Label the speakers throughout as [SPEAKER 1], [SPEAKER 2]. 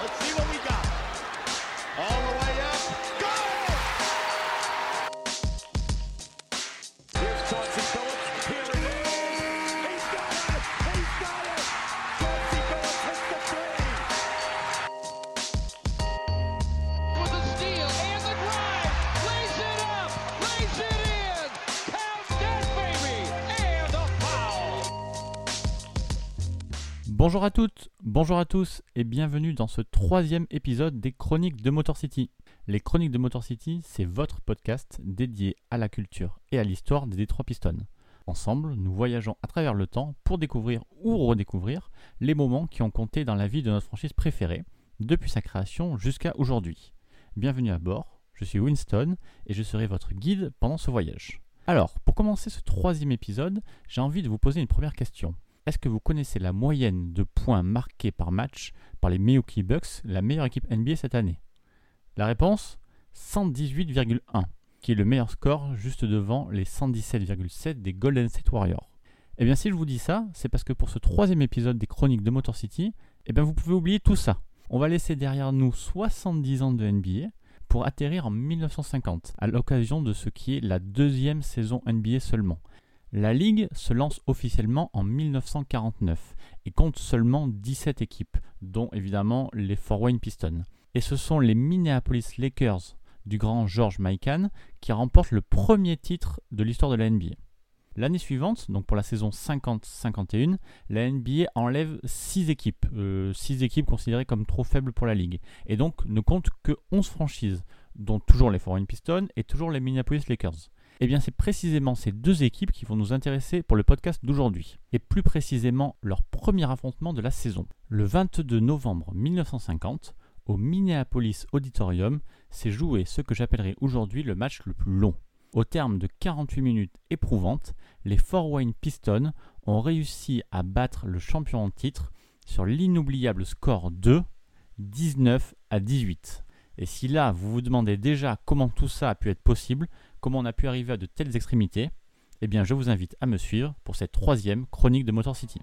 [SPEAKER 1] Let's see what
[SPEAKER 2] Bonjour à toutes, bonjour à tous et bienvenue dans ce troisième épisode des Chroniques de Motor City. Les Chroniques de Motor City, c'est votre podcast dédié à la culture et à l'histoire des Détroit Pistons. Ensemble, nous voyageons à travers le temps pour découvrir ou redécouvrir les moments qui ont compté dans la vie de notre franchise préférée, depuis sa création jusqu'à aujourd'hui. Bienvenue à bord, je suis Winston et je serai votre guide pendant ce voyage. Alors, pour commencer ce troisième épisode, j'ai envie de vous poser une première question. Est-ce que vous connaissez la moyenne de points marqués par match par les Milwaukee Bucks, la meilleure équipe NBA cette année? La réponse 118,1, qui est le meilleur score juste devant les 117,7 des Golden State Warriors. Eh bien si je vous dis ça, c'est parce que pour ce troisième épisode des Chroniques de Motor City, eh bien vous pouvez oublier tout ça. On va laisser derrière nous 70 ans de NBA pour atterrir en 1950, à l'occasion de ce qui est la deuxième saison NBA seulement. La Ligue se lance officiellement en 1949 et compte seulement 17 équipes, dont évidemment les Fort Wayne Pistons. Et ce sont les Minneapolis Lakers du grand George Mikan qui remportent le premier titre de l'histoire de la NBA. L'année suivante, donc pour la saison 50-51, la NBA enlève 6 équipes, 6 équipes considérées comme trop faibles pour la Ligue, et donc ne compte que 11 franchises, dont toujours les Fort Wayne Pistons et toujours les Minneapolis Lakers. Eh bien, c'est précisément ces deux équipes qui vont nous intéresser pour le podcast d'aujourd'hui, et plus précisément leur premier affrontement de la saison. Le 22 novembre 1950, au Minneapolis Auditorium, s'est joué ce que j'appellerai aujourd'hui le match le plus long. Au terme de 48 minutes éprouvantes, les Fort Wayne Pistons ont réussi à battre le champion en titre sur l'inoubliable score de 19 à 18. Et si là, vous vous demandez déjà comment tout ça a pu être possible, comment on a pu arriver à de telles extrémités, eh bien je vous invite à me suivre pour cette troisième chronique de Motor City.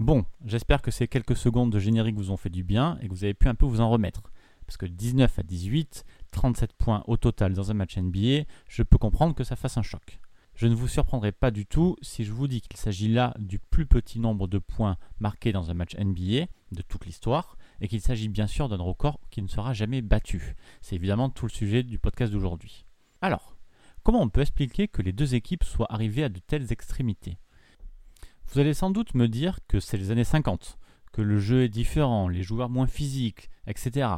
[SPEAKER 2] Bon, j'espère que ces quelques secondes de générique vous ont fait du bien et que vous avez pu un peu vous en remettre. Parce que 19 à 18, 37 points au total dans un match NBA, je peux comprendre que ça fasse un choc. Je ne vous surprendrai pas du tout si je vous dis qu'il s'agit là du plus petit nombre de points marqués dans un match NBA de toute l'histoire et qu'il s'agit bien sûr d'un record qui ne sera jamais battu. C'est évidemment tout le sujet du podcast d'aujourd'hui. Alors, comment on peut expliquer que les deux équipes soient arrivées à de telles extrémités? Vous allez sans doute me dire que c'est les années 50, que le jeu est différent, les joueurs moins physiques, etc.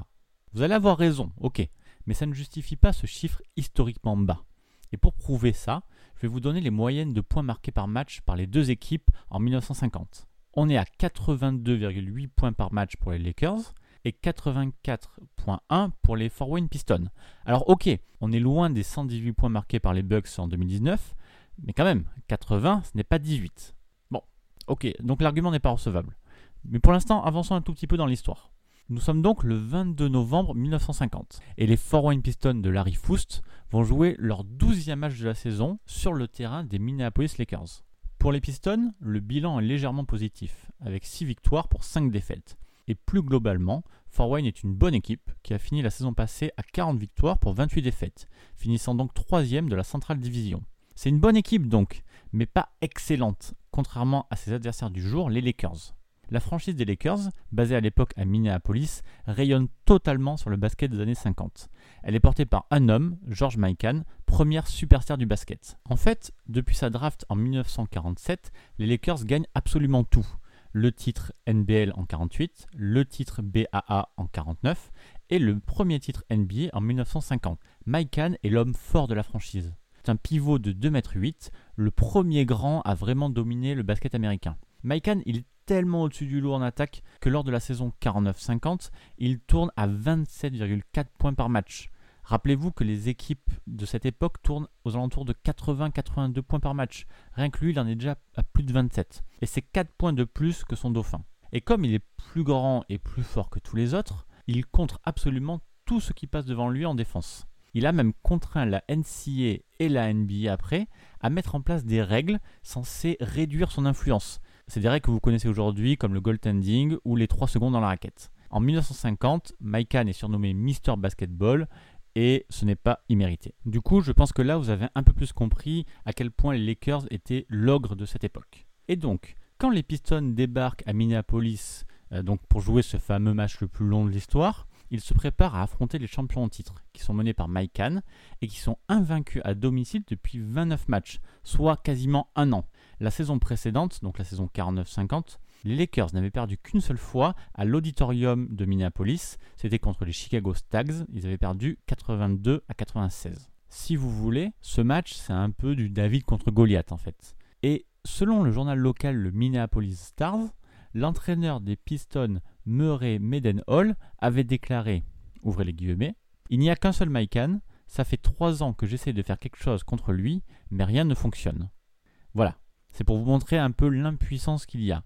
[SPEAKER 2] Vous allez avoir raison, ok, mais ça ne justifie pas ce chiffre historiquement bas. Et pour prouver ça, je vais vous donner les moyennes de points marqués par match par les deux équipes en 1950. On est à 82,8 points par match pour les Lakers et 84,1 pour les Fort Wayne Pistons. Alors ok, on est loin des 118 points marqués par les Bucks en 2019, mais quand même, 80, ce n'est pas 18. Bon, ok, donc l'argument n'est pas recevable. Mais pour l'instant, avançons un tout petit peu dans l'histoire. Nous sommes donc le 22 novembre 1950 et les Fort Wayne Pistons de Larry Foust vont jouer leur 12e match de la saison sur le terrain des Minneapolis Lakers. Pour les Pistons, le bilan est légèrement positif, avec 6 victoires pour 5 défaites. Et plus globalement, Fort Wayne est une bonne équipe qui a fini la saison passée à 40 victoires pour 28 défaites, finissant donc 3 de la Central Division. C'est une bonne équipe donc, mais pas excellente, contrairement à ses adversaires du jour, les Lakers. La franchise des Lakers, basée à l'époque à Minneapolis, rayonne totalement sur le basket des années 50. Elle est portée par un homme, George Mikan, première superstar du basket. En fait, depuis sa draft en 1947, les Lakers gagnent absolument tout. Le titre NBL en 48, le titre BAA en 49 et le premier titre NBA en 1950. Mikan est l'homme fort de la franchise. C'est un pivot de 2,8 m, le premier grand à vraiment dominer le basket américain. Mikan, il tellement au-dessus du lot en attaque que lors de la saison 49-50, il tourne à 27,4 points par match. Rappelez-vous que les équipes de cette époque tournent aux alentours de 80-82 points par match. Rien que lui, il en est déjà à plus de 27. Et c'est 4 points de plus que son dauphin. Et comme il est plus grand et plus fort que tous les autres, il contre absolument tout ce qui passe devant lui en défense. Il a même contraint la NCA et la NBA après à mettre en place des règles censées réduire son influence. C'est des règles que vous connaissez aujourd'hui comme le goaltending ou les 3 secondes dans la raquette. En 1950, Mike est surnommé Mr. Basketball et ce n'est pas immérité. Du coup, je pense que là, vous avez un peu plus compris à quel point les Lakers étaient l'ogre de cette époque. Et donc, quand les Pistons débarquent à Minneapolis euh, donc pour jouer ce fameux match le plus long de l'histoire, ils se préparent à affronter les champions en titre, qui sont menés par Mike et qui sont invaincus à domicile depuis 29 matchs, soit quasiment un an. La saison précédente, donc la saison 49-50, les Lakers n'avaient perdu qu'une seule fois à l'auditorium de Minneapolis. C'était contre les Chicago Stags. Ils avaient perdu 82 à 96. Si vous voulez, ce match, c'est un peu du David contre Goliath en fait. Et selon le journal local le Minneapolis Stars, l'entraîneur des Pistons, Murray Hall, avait déclaré, ouvrez les guillemets, il n'y a qu'un seul Maikan, ça fait trois ans que j'essaie de faire quelque chose contre lui, mais rien ne fonctionne. Voilà, c'est pour vous montrer un peu l'impuissance qu'il y a.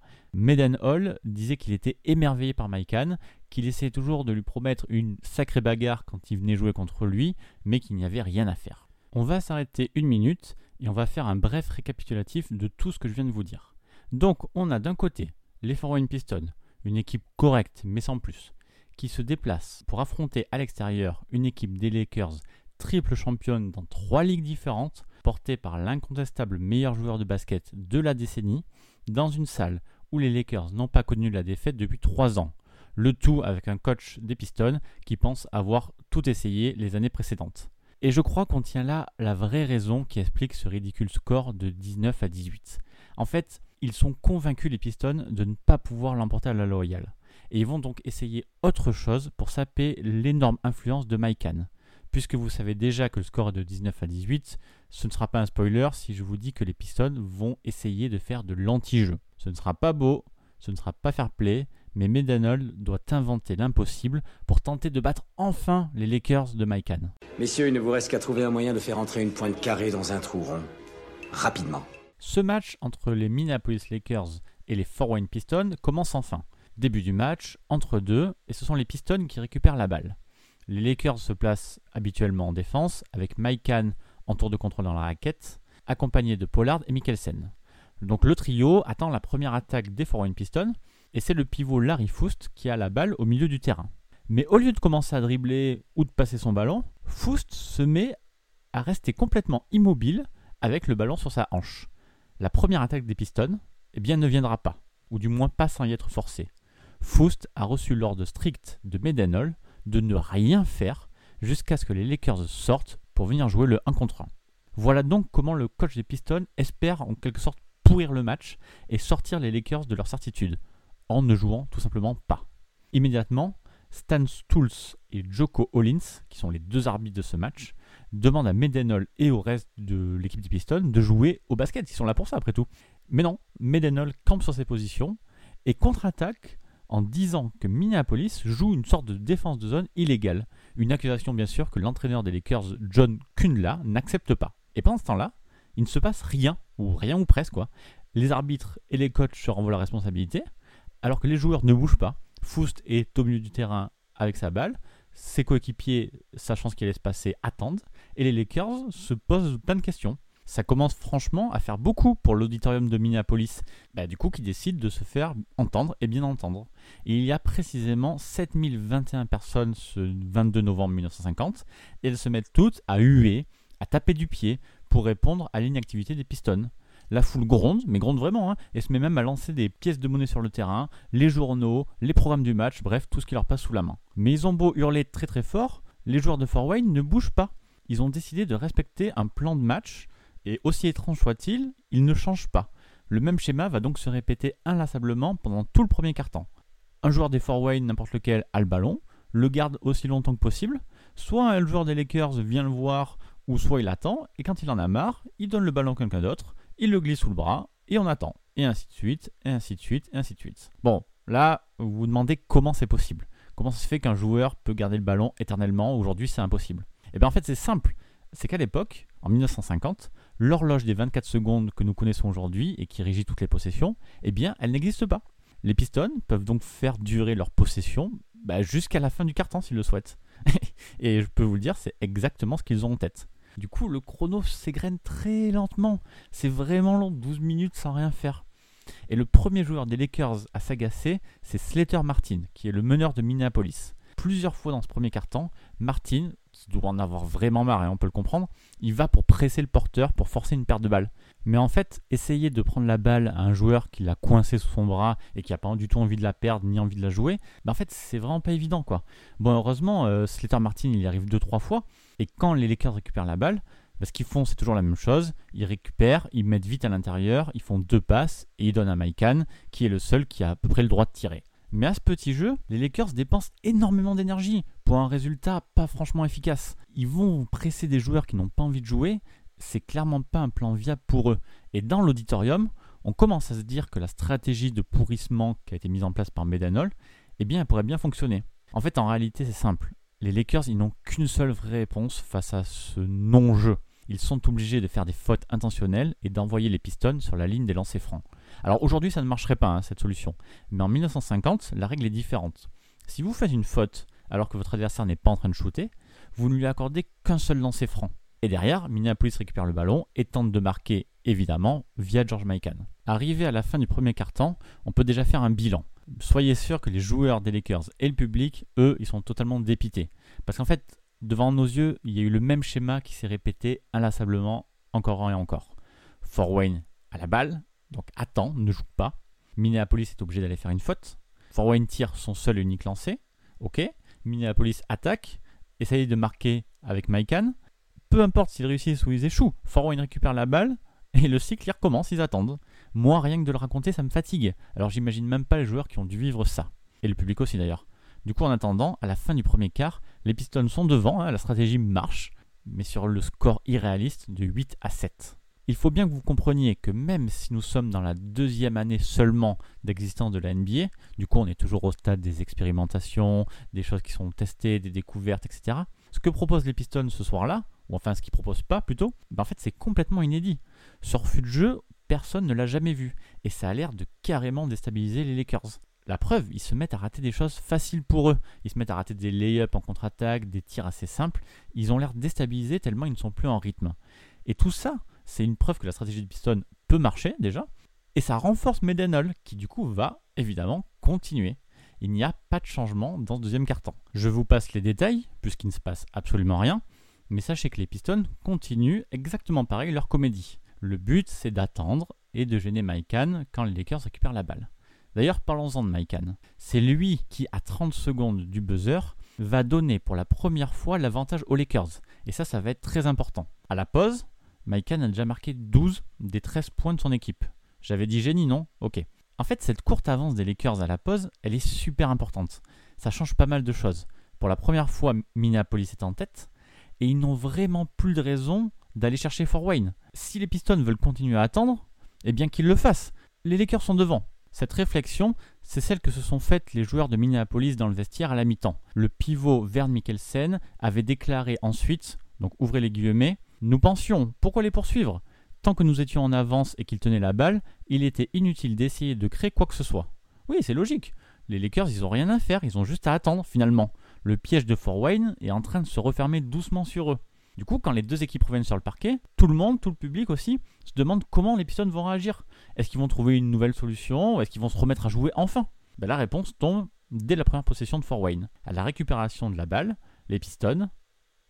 [SPEAKER 2] Hall disait qu'il était émerveillé par Maikan, qu'il essayait toujours de lui promettre une sacrée bagarre quand il venait jouer contre lui, mais qu'il n'y avait rien à faire. On va s'arrêter une minute et on va faire un bref récapitulatif de tout ce que je viens de vous dire. Donc on a d'un côté les Wayne Pistons, une équipe correcte mais sans plus, qui se déplace pour affronter à l'extérieur une équipe des Lakers triple championne dans trois ligues différentes, portée par l'incontestable meilleur joueur de basket de la décennie, dans une salle où les Lakers n'ont pas connu la défaite depuis trois ans. Le tout avec un coach des Pistons qui pense avoir tout essayé les années précédentes. Et je crois qu'on tient là la vraie raison qui explique ce ridicule score de 19 à 18. En fait, ils sont convaincus les Pistons de ne pas pouvoir l'emporter à la Loyale. Et ils vont donc essayer autre chose pour saper l'énorme influence de Mike puisque vous savez déjà que le score est de 19 à 18, ce ne sera pas un spoiler si je vous dis que les Pistons vont essayer de faire de l'anti-jeu. Ce ne sera pas beau, ce ne sera pas fair play, mais Medanol doit inventer l'impossible pour tenter de battre enfin les Lakers de Mike
[SPEAKER 3] Messieurs, il ne vous reste qu'à trouver un moyen de faire entrer une pointe carrée dans un trou rond. Rapidement.
[SPEAKER 2] Ce match entre les Minneapolis Lakers et les Fort Wayne Pistons commence enfin. Début du match, entre deux, et ce sont les Pistons qui récupèrent la balle. Les Lakers se placent habituellement en défense avec Mike en tour de contrôle dans la raquette, accompagné de Pollard et Mikkelsen. Donc le trio attend la première attaque des Wayne Pistons et c'est le pivot Larry Foust qui a la balle au milieu du terrain. Mais au lieu de commencer à dribbler ou de passer son ballon, Foust se met à rester complètement immobile avec le ballon sur sa hanche. La première attaque des Pistons eh bien, ne viendra pas, ou du moins pas sans y être forcé. Foust a reçu l'ordre strict de Medenol de ne rien faire jusqu'à ce que les Lakers sortent pour venir jouer le 1 contre 1. Voilà donc comment le coach des Pistons espère en quelque sorte pourrir le match et sortir les Lakers de leur certitude, en ne jouant tout simplement pas. Immédiatement, Stan Stultz et Joko Hollins, qui sont les deux arbitres de ce match, demandent à Medenol et au reste de l'équipe des Pistons de jouer au basket. Ils sont là pour ça après tout. Mais non, Medenol campe sur ses positions et contre-attaque en disant que Minneapolis joue une sorte de défense de zone illégale. Une accusation bien sûr que l'entraîneur des Lakers, John Kunla, n'accepte pas. Et pendant ce temps-là, il ne se passe rien, ou rien ou presque quoi. Les arbitres et les coachs se renvoient la responsabilité, alors que les joueurs ne bougent pas. Foust est au milieu du terrain avec sa balle, ses coéquipiers, sachant ce qui allait se passer, attendent, et les Lakers se posent plein de questions ça commence franchement à faire beaucoup pour l'auditorium de Minneapolis, bah, du coup qui décide de se faire entendre et bien entendre. il y a précisément 7021 personnes ce 22 novembre 1950, et elles se mettent toutes à huer, à taper du pied pour répondre à l'inactivité des Pistons. La foule gronde, mais gronde vraiment, hein, et se met même à lancer des pièces de monnaie sur le terrain, les journaux, les programmes du match, bref, tout ce qui leur passe sous la main. Mais ils ont beau hurler très très fort, les joueurs de Fort Wayne ne bougent pas. Ils ont décidé de respecter un plan de match et aussi étrange soit-il, il ne change pas. Le même schéma va donc se répéter inlassablement pendant tout le premier quart-temps. Un joueur des Fort Wayne, n'importe lequel, a le ballon, le garde aussi longtemps que possible, soit un joueur des Lakers vient le voir, ou soit il attend, et quand il en a marre, il donne le ballon à quelqu'un d'autre, il le glisse sous le bras, et on attend, et ainsi de suite, et ainsi de suite, et ainsi de suite. Bon, là, vous vous demandez comment c'est possible. Comment ça se fait qu'un joueur peut garder le ballon éternellement Aujourd'hui, c'est impossible? Et bien en fait c'est simple, c'est qu'à l'époque, en 1950, l'horloge des 24 secondes que nous connaissons aujourd'hui et qui régit toutes les possessions, eh bien elle n'existe pas. Les Pistons peuvent donc faire durer leur possession bah, jusqu'à la fin du carton s'ils le souhaitent. et je peux vous le dire, c'est exactement ce qu'ils ont en tête. Du coup, le chrono s'égrène très lentement. C'est vraiment long, 12 minutes sans rien faire. Et le premier joueur des Lakers à s'agacer, c'est Slater Martin, qui est le meneur de Minneapolis. Plusieurs fois dans ce premier quart-temps, Martin, qui doit en avoir vraiment marre, et on peut le comprendre, il va pour presser le porteur, pour forcer une paire de balles. Mais en fait, essayer de prendre la balle à un joueur qui l'a coincé sous son bras et qui n'a pas du tout envie de la perdre ni envie de la jouer, ben en fait, c'est vraiment pas évident quoi. Bon, heureusement, euh, Slater Martin, il y arrive deux trois fois, et quand les Lakers récupèrent la balle, ben, ce qu'ils font, c'est toujours la même chose. Ils récupèrent, ils mettent vite à l'intérieur, ils font deux passes et ils donnent à Maikan, qui est le seul qui a à peu près le droit de tirer. Mais à ce petit jeu, les Lakers dépensent énormément d'énergie pour un résultat pas franchement efficace. Ils vont presser des joueurs qui n'ont pas envie de jouer, c'est clairement pas un plan viable pour eux. Et dans l'auditorium, on commence à se dire que la stratégie de pourrissement qui a été mise en place par Medanol, eh bien, elle pourrait bien fonctionner. En fait, en réalité, c'est simple. Les Lakers, ils n'ont qu'une seule vraie réponse face à ce non-jeu. Ils sont obligés de faire des fautes intentionnelles et d'envoyer les pistons sur la ligne des lancers francs. Alors aujourd'hui, ça ne marcherait pas, hein, cette solution. Mais en 1950, la règle est différente. Si vous faites une faute alors que votre adversaire n'est pas en train de shooter, vous ne lui accordez qu'un seul lancer franc. Et derrière, Minneapolis récupère le ballon et tente de marquer, évidemment, via George Mikan. Arrivé à la fin du premier quart-temps, on peut déjà faire un bilan. Soyez sûr que les joueurs des Lakers et le public, eux, ils sont totalement dépités. Parce qu'en fait, devant nos yeux, il y a eu le même schéma qui s'est répété inlassablement encore et encore. Fort Wayne à la balle, donc attend, ne joue pas. Minneapolis est obligé d'aller faire une faute. Fort Wayne tire son seul et unique lancé. Ok. Minneapolis attaque, essaye de marquer avec Maikan. Peu importe s'ils réussissent ou ils échouent, Fort récupère la balle et le cycle y recommence, ils attendent. Moi, rien que de le raconter, ça me fatigue. Alors j'imagine même pas les joueurs qui ont dû vivre ça. Et le public aussi d'ailleurs. Du coup, en attendant, à la fin du premier quart, les Pistons sont devant, hein, la stratégie marche, mais sur le score irréaliste de 8 à 7. Il faut bien que vous compreniez que même si nous sommes dans la deuxième année seulement d'existence de la NBA, du coup on est toujours au stade des expérimentations, des choses qui sont testées, des découvertes, etc. Ce que proposent les Pistons ce soir-là, ou enfin ce qu'ils proposent pas plutôt, ben en fait c'est complètement inédit. Ce refus de jeu, personne ne l'a jamais vu, et ça a l'air de carrément déstabiliser les Lakers. La preuve, ils se mettent à rater des choses faciles pour eux. Ils se mettent à rater des lay-ups en contre-attaque, des tirs assez simples. Ils ont l'air déstabilisés tellement ils ne sont plus en rythme. Et tout ça, c'est une preuve que la stratégie de Piston peut marcher déjà. Et ça renforce Medenol, qui du coup va évidemment continuer. Il n'y a pas de changement dans ce deuxième carton. Je vous passe les détails, puisqu'il ne se passe absolument rien. Mais sachez que les Pistons continuent exactement pareil leur comédie. Le but, c'est d'attendre et de gêner Maikan quand les Lakers récupèrent la balle. D'ailleurs, parlons-en de Maikan. C'est lui qui, à 30 secondes du buzzer, va donner pour la première fois l'avantage aux Lakers. Et ça, ça va être très important. À la pause, Maikan a déjà marqué 12 des 13 points de son équipe. J'avais dit génie, non? Ok. En fait, cette courte avance des Lakers à la pause, elle est super importante. Ça change pas mal de choses. Pour la première fois, Minneapolis est en tête, et ils n'ont vraiment plus de raison d'aller chercher Fort Wayne. Si les Pistons veulent continuer à attendre, eh bien qu'ils le fassent. Les Lakers sont devant. Cette réflexion, c'est celle que se sont faites les joueurs de Minneapolis dans le vestiaire à la mi-temps. Le pivot Vern Mikkelsen avait déclaré ensuite, donc ouvrez les guillemets, nous pensions, pourquoi les poursuivre? Tant que nous étions en avance et qu'ils tenaient la balle, il était inutile d'essayer de créer quoi que ce soit. Oui, c'est logique. Les Lakers, ils n'ont rien à faire, ils ont juste à attendre finalement. Le piège de Fort Wayne est en train de se refermer doucement sur eux. Du coup, quand les deux équipes reviennent sur le parquet, tout le monde, tout le public aussi, se demande comment les Pistons vont réagir. Est-ce qu'ils vont trouver une nouvelle solution Est-ce qu'ils vont se remettre à jouer enfin? Ben, La réponse tombe dès la première possession de Fort Wayne. À la récupération de la balle, les Pistons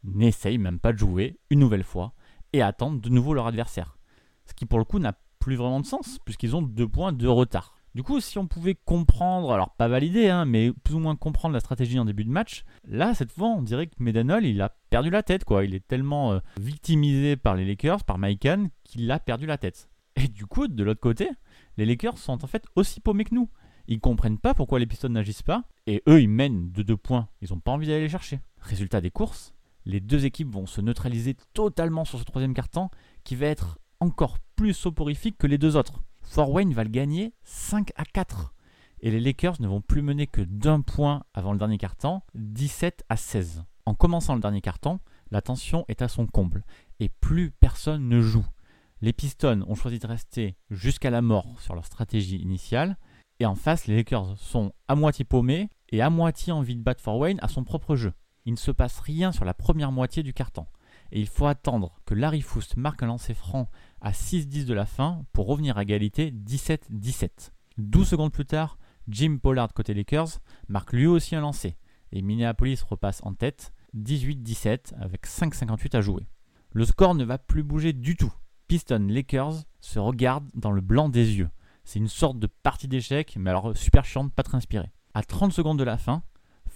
[SPEAKER 2] n'essayent même pas de jouer une nouvelle fois et attendent de nouveau leur adversaire. Ce qui pour le coup n'a plus vraiment de sens puisqu'ils ont deux points de retard. Du coup, si on pouvait comprendre, alors pas valider, hein, mais plus ou moins comprendre la stratégie en début de match, là, cette fois, on dirait que Medanol, il a perdu la tête, quoi. Il est tellement euh, victimisé par les Lakers, par Maikan, qu'il a perdu la tête. Et du coup, de l'autre côté, les Lakers sont en fait aussi paumés que nous. Ils comprennent pas pourquoi les Pistons n'agissent pas, et eux, ils mènent de deux points. Ils n'ont pas envie d'aller les chercher. Résultat des courses, les deux équipes vont se neutraliser totalement sur ce troisième quart-temps, qui va être encore plus soporifique que les deux autres. Fort Wayne va le gagner 5 à 4. Et les Lakers ne vont plus mener que d'un point avant le dernier quart-temps, 17 à 16. En commençant le dernier quart-temps, la tension est à son comble et plus personne ne joue. Les Pistons ont choisi de rester jusqu'à la mort sur leur stratégie initiale et en face, les Lakers sont à moitié paumés et à moitié envie de battre Fort Wayne à son propre jeu. Il ne se passe rien sur la première moitié du carton. Et il faut attendre que Larry Foust marque un lancer franc à 6-10 de la fin pour revenir à égalité 17-17. 12 secondes plus tard, Jim Pollard côté Lakers marque lui aussi un lancer. Et Minneapolis repasse en tête 18-17 avec 5,58 à jouer. Le score ne va plus bouger du tout. Piston Lakers se regardent dans le blanc des yeux. C'est une sorte de partie d'échecs, mais alors super chiante, pas très inspirée. À 30 secondes de la fin,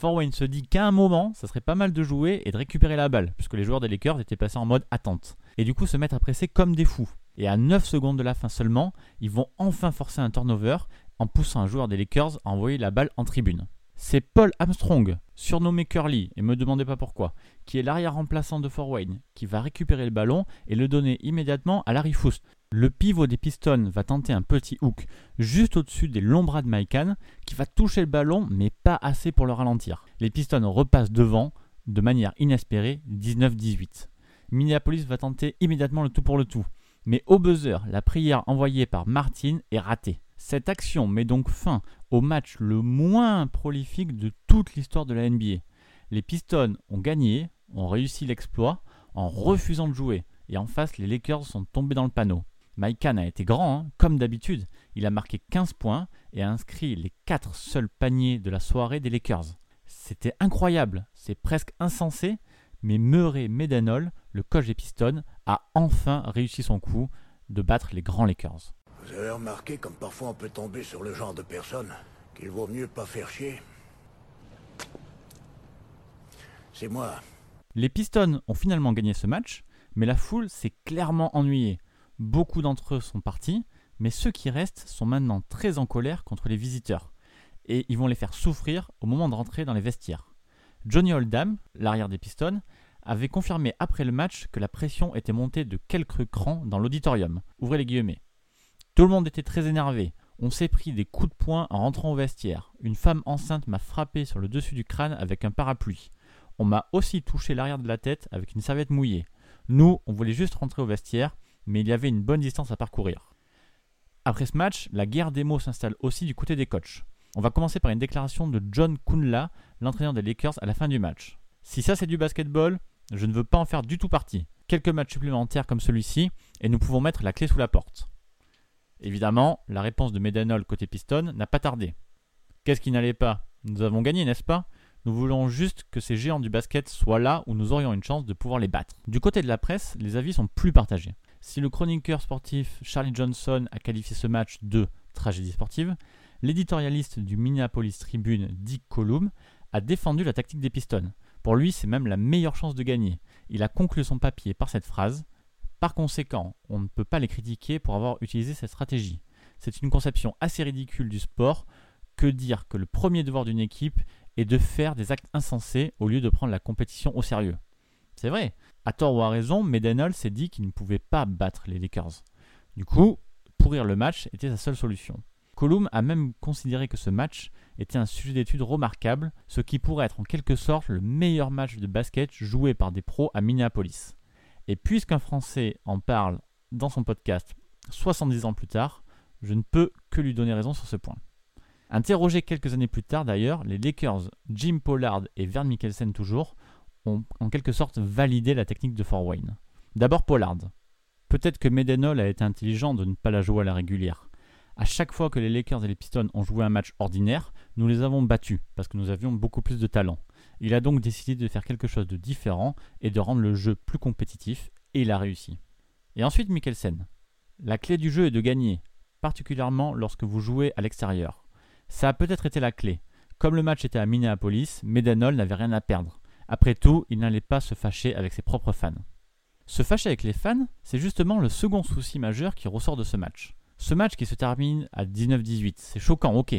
[SPEAKER 2] Fort Wayne se dit qu'à un moment, ça serait pas mal de jouer et de récupérer la balle, puisque les joueurs des Lakers étaient passés en mode attente. Et du coup se mettre à presser comme des fous. Et à 9 secondes de la fin seulement, ils vont enfin forcer un turnover en poussant un joueur des Lakers à envoyer la balle en tribune. C'est Paul Armstrong, surnommé Curly, et me demandez pas pourquoi, qui est l'arrière remplaçant de Fort Wayne, qui va récupérer le ballon et le donner immédiatement à Larry Foust. Le pivot des Pistons va tenter un petit hook juste au-dessus des longs bras de Maikan qui va toucher le ballon mais pas assez pour le ralentir. Les Pistons repassent devant de manière inespérée 19-18. Minneapolis va tenter immédiatement le tout pour le tout. Mais au buzzer, la prière envoyée par Martin est ratée. Cette action met donc fin au match le moins prolifique de toute l'histoire de la NBA. Les Pistons ont gagné, ont réussi l'exploit en refusant de jouer. Et en face, les Lakers sont tombés dans le panneau. Maikan a été grand, hein, comme d'habitude. Il a marqué 15 points et a inscrit les 4 seuls paniers de la soirée des Lakers. C'était incroyable, c'est presque insensé, mais Murray Medanol, le coach des Pistons, a enfin réussi son coup de battre les grands Lakers.
[SPEAKER 4] Vous avez remarqué comme parfois on peut tomber sur le genre de personne qu'il vaut mieux pas faire chier? C'est moi.
[SPEAKER 2] Les Pistons ont finalement gagné ce match, mais la foule s'est clairement ennuyée. Beaucoup d'entre eux sont partis, mais ceux qui restent sont maintenant très en colère contre les visiteurs. Et ils vont les faire souffrir au moment de rentrer dans les vestiaires. Johnny Oldham, l'arrière des Pistons, avait confirmé après le match que la pression était montée de quelques crans dans l'auditorium. Ouvrez les guillemets. Tout le monde était très énervé. On s'est pris des coups de poing en rentrant au vestiaire. Une femme enceinte m'a frappé sur le dessus du crâne avec un parapluie. On m'a aussi touché l'arrière de la tête avec une serviette mouillée. Nous, on voulait juste rentrer au vestiaire mais il y avait une bonne distance à parcourir. Après ce match, la guerre des mots s'installe aussi du côté des coachs. On va commencer par une déclaration de John Kunla, l'entraîneur des Lakers, à la fin du match. Si ça c'est du basketball, je ne veux pas en faire du tout partie. Quelques matchs supplémentaires comme celui-ci, et nous pouvons mettre la clé sous la porte. Évidemment, la réponse de Medanol côté Piston n'a pas tardé. Qu'est-ce qui n'allait pas? Nous avons gagné, n'est-ce pas? Nous voulons juste que ces géants du basket soient là où nous aurions une chance de pouvoir les battre. Du côté de la presse, les avis sont plus partagés. Si le chroniqueur sportif Charlie Johnson a qualifié ce match de tragédie sportive, l'éditorialiste du Minneapolis Tribune Dick Colum a défendu la tactique des Pistons. Pour lui, c'est même la meilleure chance de gagner. Il a conclu son papier par cette phrase Par conséquent, on ne peut pas les critiquer pour avoir utilisé cette stratégie. C'est une conception assez ridicule du sport que dire que le premier devoir d'une équipe est de faire des actes insensés au lieu de prendre la compétition au sérieux? C'est vrai, à tort ou à raison, Medenol s'est dit qu'il ne pouvait pas battre les Lakers. Du coup, pourrir le match était sa seule solution. Colum a même considéré que ce match était un sujet d'étude remarquable, ce qui pourrait être en quelque sorte le meilleur match de basket joué par des pros à Minneapolis. Et puisqu'un Français en parle dans son podcast 70 ans plus tard, je ne peux que lui donner raison sur ce point. Interrogés quelques années plus tard d'ailleurs, les Lakers, Jim Pollard et Vern Mikkelsen toujours, ont en quelque sorte validé la technique de Fort Wayne. D'abord Pollard. Peut-être que Medenol a été intelligent de ne pas la jouer à la régulière. À chaque fois que les Lakers et les Pistons ont joué un match ordinaire, nous les avons battus parce que nous avions beaucoup plus de talent. Il a donc décidé de faire quelque chose de différent et de rendre le jeu plus compétitif et il a réussi. Et ensuite Mikkelsen. La clé du jeu est de gagner, particulièrement lorsque vous jouez à l'extérieur. Ça a peut-être été la clé. Comme le match était à Minneapolis, Medenol n'avait rien à perdre. Après tout, il n'allait pas se fâcher avec ses propres fans. Se fâcher avec les fans, c'est justement le second souci majeur qui ressort de ce match. Ce match qui se termine à 19-18, c'est choquant, ok.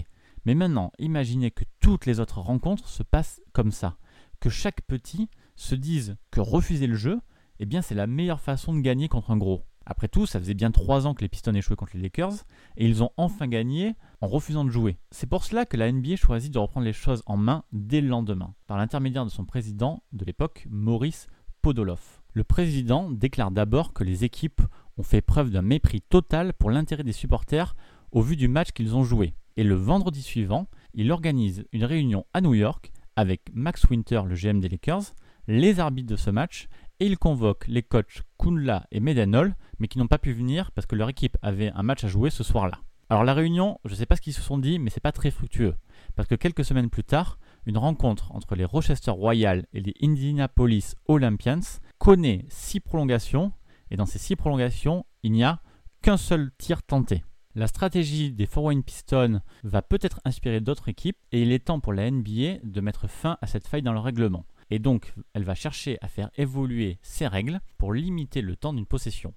[SPEAKER 2] Mais maintenant, imaginez que toutes les autres rencontres se passent comme ça. Que chaque petit se dise que refuser le jeu, eh bien c'est la meilleure façon de gagner contre un gros. Après tout, ça faisait bien trois ans que les Pistons échouaient contre les Lakers, et ils ont enfin gagné en refusant de jouer. C'est pour cela que la NBA choisit de reprendre les choses en main dès le lendemain, par l'intermédiaire de son président de l'époque, Maurice Podoloff. Le président déclare d'abord que les équipes ont fait preuve d'un mépris total pour l'intérêt des supporters au vu du match qu'ils ont joué. Et le vendredi suivant, il organise une réunion à New York avec Max Winter, le GM des Lakers, les arbitres de ce match, et il convoque les coachs Kunla et Medenol, mais qui n'ont pas pu venir parce que leur équipe avait un match à jouer ce soir-là. Alors la réunion, je ne sais pas ce qu'ils se sont dit, mais c'est pas très fructueux, parce que quelques semaines plus tard, une rencontre entre les Rochester Royals et les Indianapolis Olympians connaît six prolongations, et dans ces six prolongations, il n'y a qu'un seul tir tenté. La stratégie des Fort Wayne Pistons va peut-être inspirer d'autres équipes et il est temps pour la NBA de mettre fin à cette faille dans le règlement. Et donc, elle va chercher à faire évoluer ses règles pour limiter le temps d'une possession.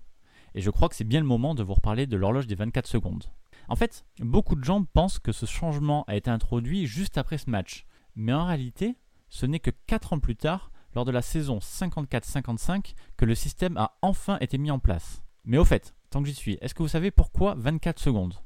[SPEAKER 2] Et je crois que c'est bien le moment de vous reparler de l'horloge des 24 secondes. En fait, beaucoup de gens pensent que ce changement a été introduit juste après ce match. Mais en réalité, ce n'est que 4 ans plus tard, lors de la saison 54-55, que le système a enfin été mis en place. Mais au fait, tant que j'y suis, est-ce que vous savez pourquoi 24 secondes?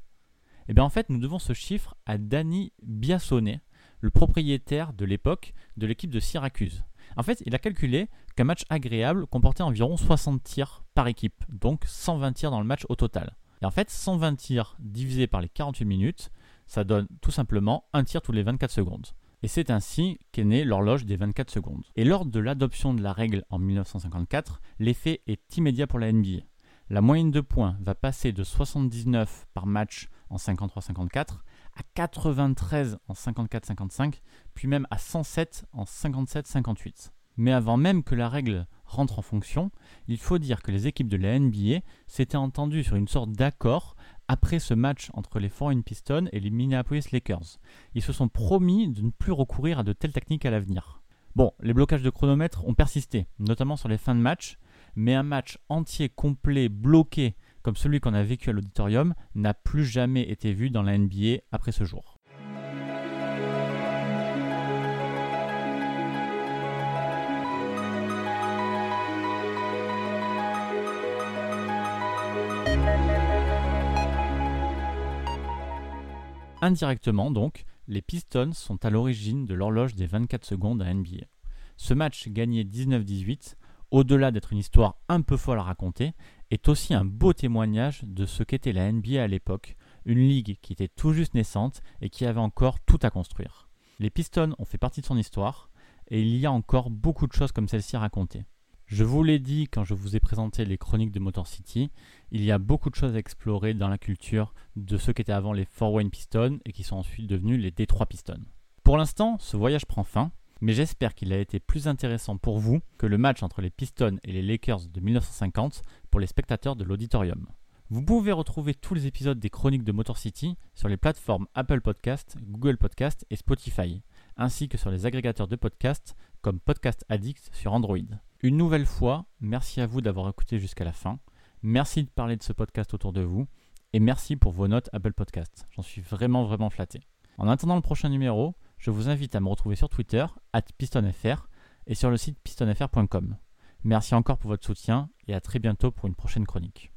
[SPEAKER 2] Eh bien en fait, nous devons ce chiffre à Danny Biasone, le propriétaire de l'époque de l'équipe de Syracuse. En fait, il a calculé qu'un match agréable comportait environ 60 tirs par équipe, donc 120 tirs dans le match au total. Et en fait, 120 tirs divisé par les 48 minutes, ça donne tout simplement un tir tous les 24 secondes. Et c'est ainsi qu'est née l'horloge des 24 secondes. Et lors de l'adoption de la règle en 1954, l'effet est immédiat pour la NBA. La moyenne de points va passer de 79 par match en 53-54 à 93 en 54-55, puis même à 107 en 57-58. Mais avant même que la règle rentre en fonction, il faut dire que les équipes de la NBA s'étaient entendues sur une sorte d'accord après ce match entre les Foreign Pistons et les Minneapolis Lakers. Ils se sont promis de ne plus recourir à de telles techniques à l'avenir. Bon, les blocages de chronomètre ont persisté, notamment sur les fins de match, mais un match entier, complet, bloqué, comme celui qu'on a vécu à l'auditorium, n'a plus jamais été vu dans la NBA après ce jour. Indirectement donc, les Pistons sont à l'origine de l'horloge des 24 secondes à NBA. Ce match gagné 19-18 au-delà d'être une histoire un peu folle à raconter, est aussi un beau témoignage de ce qu'était la NBA à l'époque, une ligue qui était tout juste naissante et qui avait encore tout à construire. Les Pistons ont fait partie de son histoire, et il y a encore beaucoup de choses comme celle-ci à raconter. Je vous l'ai dit quand je vous ai présenté les chroniques de Motor City, il y a beaucoup de choses à explorer dans la culture de ceux qui étaient avant les Fort Wayne Pistons et qui sont ensuite devenus les Detroit Pistons. Pour l'instant, ce voyage prend fin, mais j'espère qu'il a été plus intéressant pour vous que le match entre les Pistons et les Lakers de 1950 pour les spectateurs de l'auditorium. Vous pouvez retrouver tous les épisodes des chroniques de Motor City sur les plateformes Apple Podcast, Google Podcast et Spotify, ainsi que sur les agrégateurs de podcasts comme Podcast Addict sur Android. Une nouvelle fois, merci à vous d'avoir écouté jusqu'à la fin. Merci de parler de ce podcast autour de vous et merci pour vos notes Apple Podcast. J'en suis vraiment vraiment flatté. En attendant le prochain numéro, je vous invite à me retrouver sur Twitter, at pistonfr, et sur le site pistonfr.com. Merci encore pour votre soutien et à très bientôt pour une prochaine chronique.